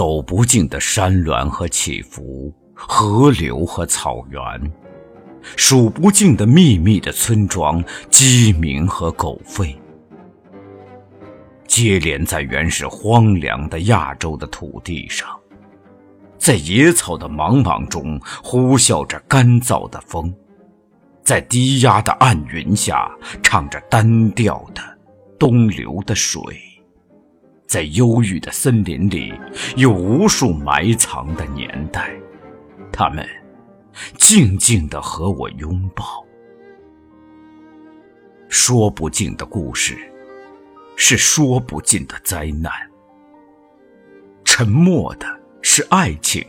走不尽的山峦和起伏，河流和草原，数不尽的秘密的村庄，鸡鸣和狗吠，接连在原始荒凉的亚洲的土地上，在野草的茫茫中呼啸着干燥的风，在低压的暗云下唱着单调的东流的水。在忧郁的森林里，有无数埋藏的年代，他们静静地和我拥抱。说不尽的故事，是说不尽的灾难。沉默的是爱情，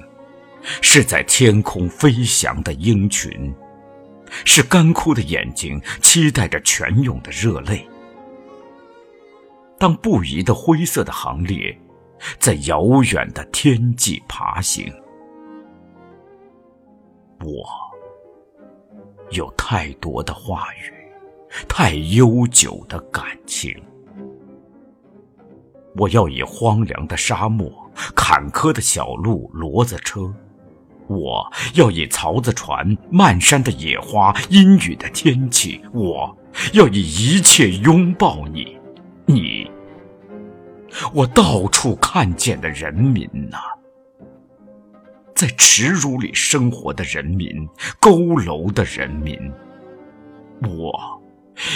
是在天空飞翔的鹰群，是干枯的眼睛期待着泉涌的热泪。当不移的灰色的行列，在遥远的天际爬行，我有太多的话语，太悠久的感情。我要以荒凉的沙漠、坎坷的小路、骡子车；我要以槽子船、漫山的野花、阴雨的天气；我要以一切拥抱你。你，我到处看见的人民呐，在耻辱里生活的人民，佝偻的人民，我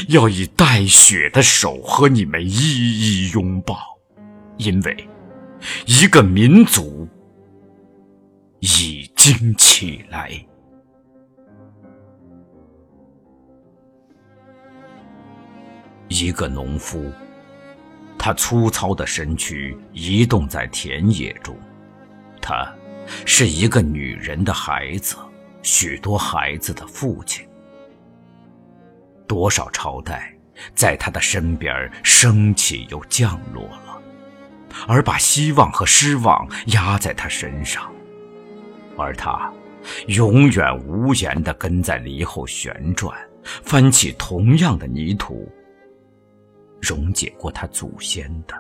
要以带血的手和你们一一拥抱，因为一个民族已经起来。一个农夫。他粗糙的身躯移动在田野中，他是一个女人的孩子，许多孩子的父亲。多少朝代在他的身边升起又降落了，而把希望和失望压在他身上，而他永远无言地跟在篱后旋转，翻起同样的泥土。溶解过他祖先的，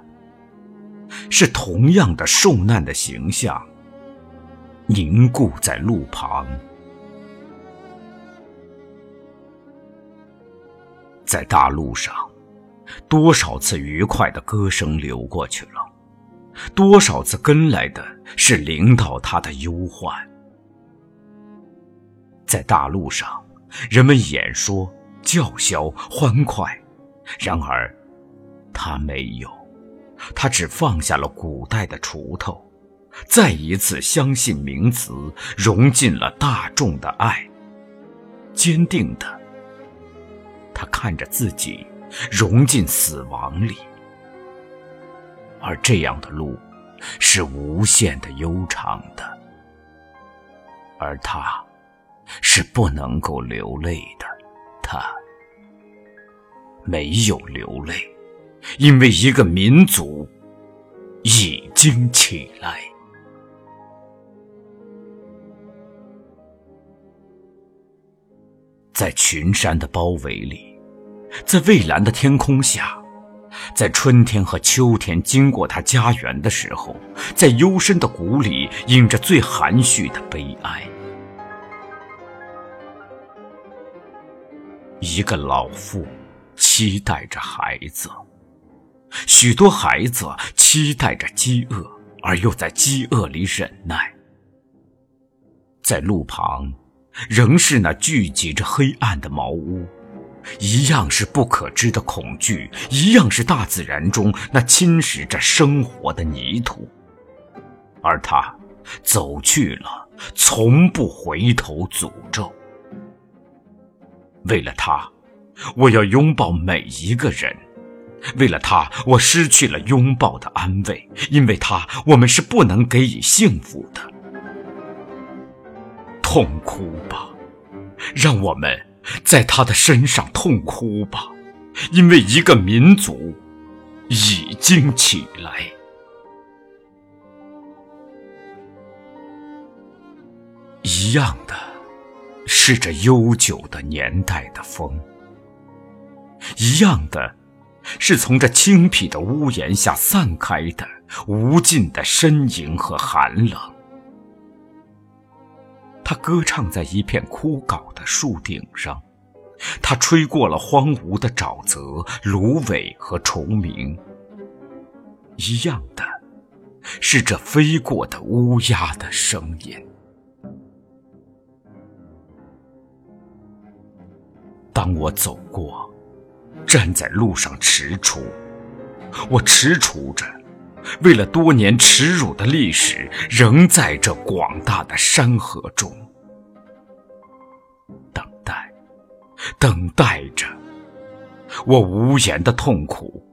是同样的受难的形象，凝固在路旁，在大路上，多少次愉快的歌声流过去了，多少次跟来的是领导他的忧患，在大路上，人们演说、叫嚣、欢快，然而。他没有，他只放下了古代的锄头，再一次相信名词，融进了大众的爱。坚定的，他看着自己融进死亡里，而这样的路是无限的悠长的，而他是不能够流泪的，他没有流泪。因为一个民族已经起来，在群山的包围里，在蔚蓝的天空下，在春天和秋天经过他家园的时候，在幽深的谷里，映着最含蓄的悲哀。一个老妇期待着孩子。许多孩子期待着饥饿，而又在饥饿里忍耐。在路旁，仍是那聚集着黑暗的茅屋，一样是不可知的恐惧，一样是大自然中那侵蚀着生活的泥土。而他走去了，从不回头诅咒。为了他，我要拥抱每一个人。为了他，我失去了拥抱的安慰；因为他，我们是不能给予幸福的。痛哭吧，让我们在他的身上痛哭吧，因为一个民族已经起来。一样的，是这悠久的年代的风；一样的。是从这青僻的屋檐下散开的无尽的呻吟和寒冷。他歌唱在一片枯槁的树顶上，他吹过了荒芜的沼泽、芦苇和虫鸣。一样的，是这飞过的乌鸦的声音。当我走过，站在路上踟蹰，我踟蹰着，为了多年耻辱的历史，仍在这广大的山河中等待，等待着。我无言的痛苦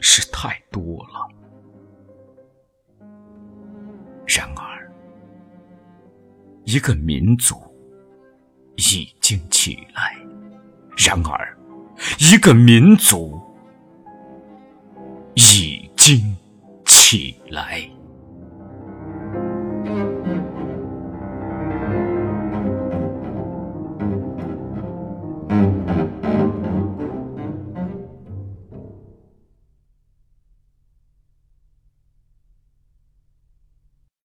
是太多了。然而，一个民族。已经起来，然而，一个民族已经起来。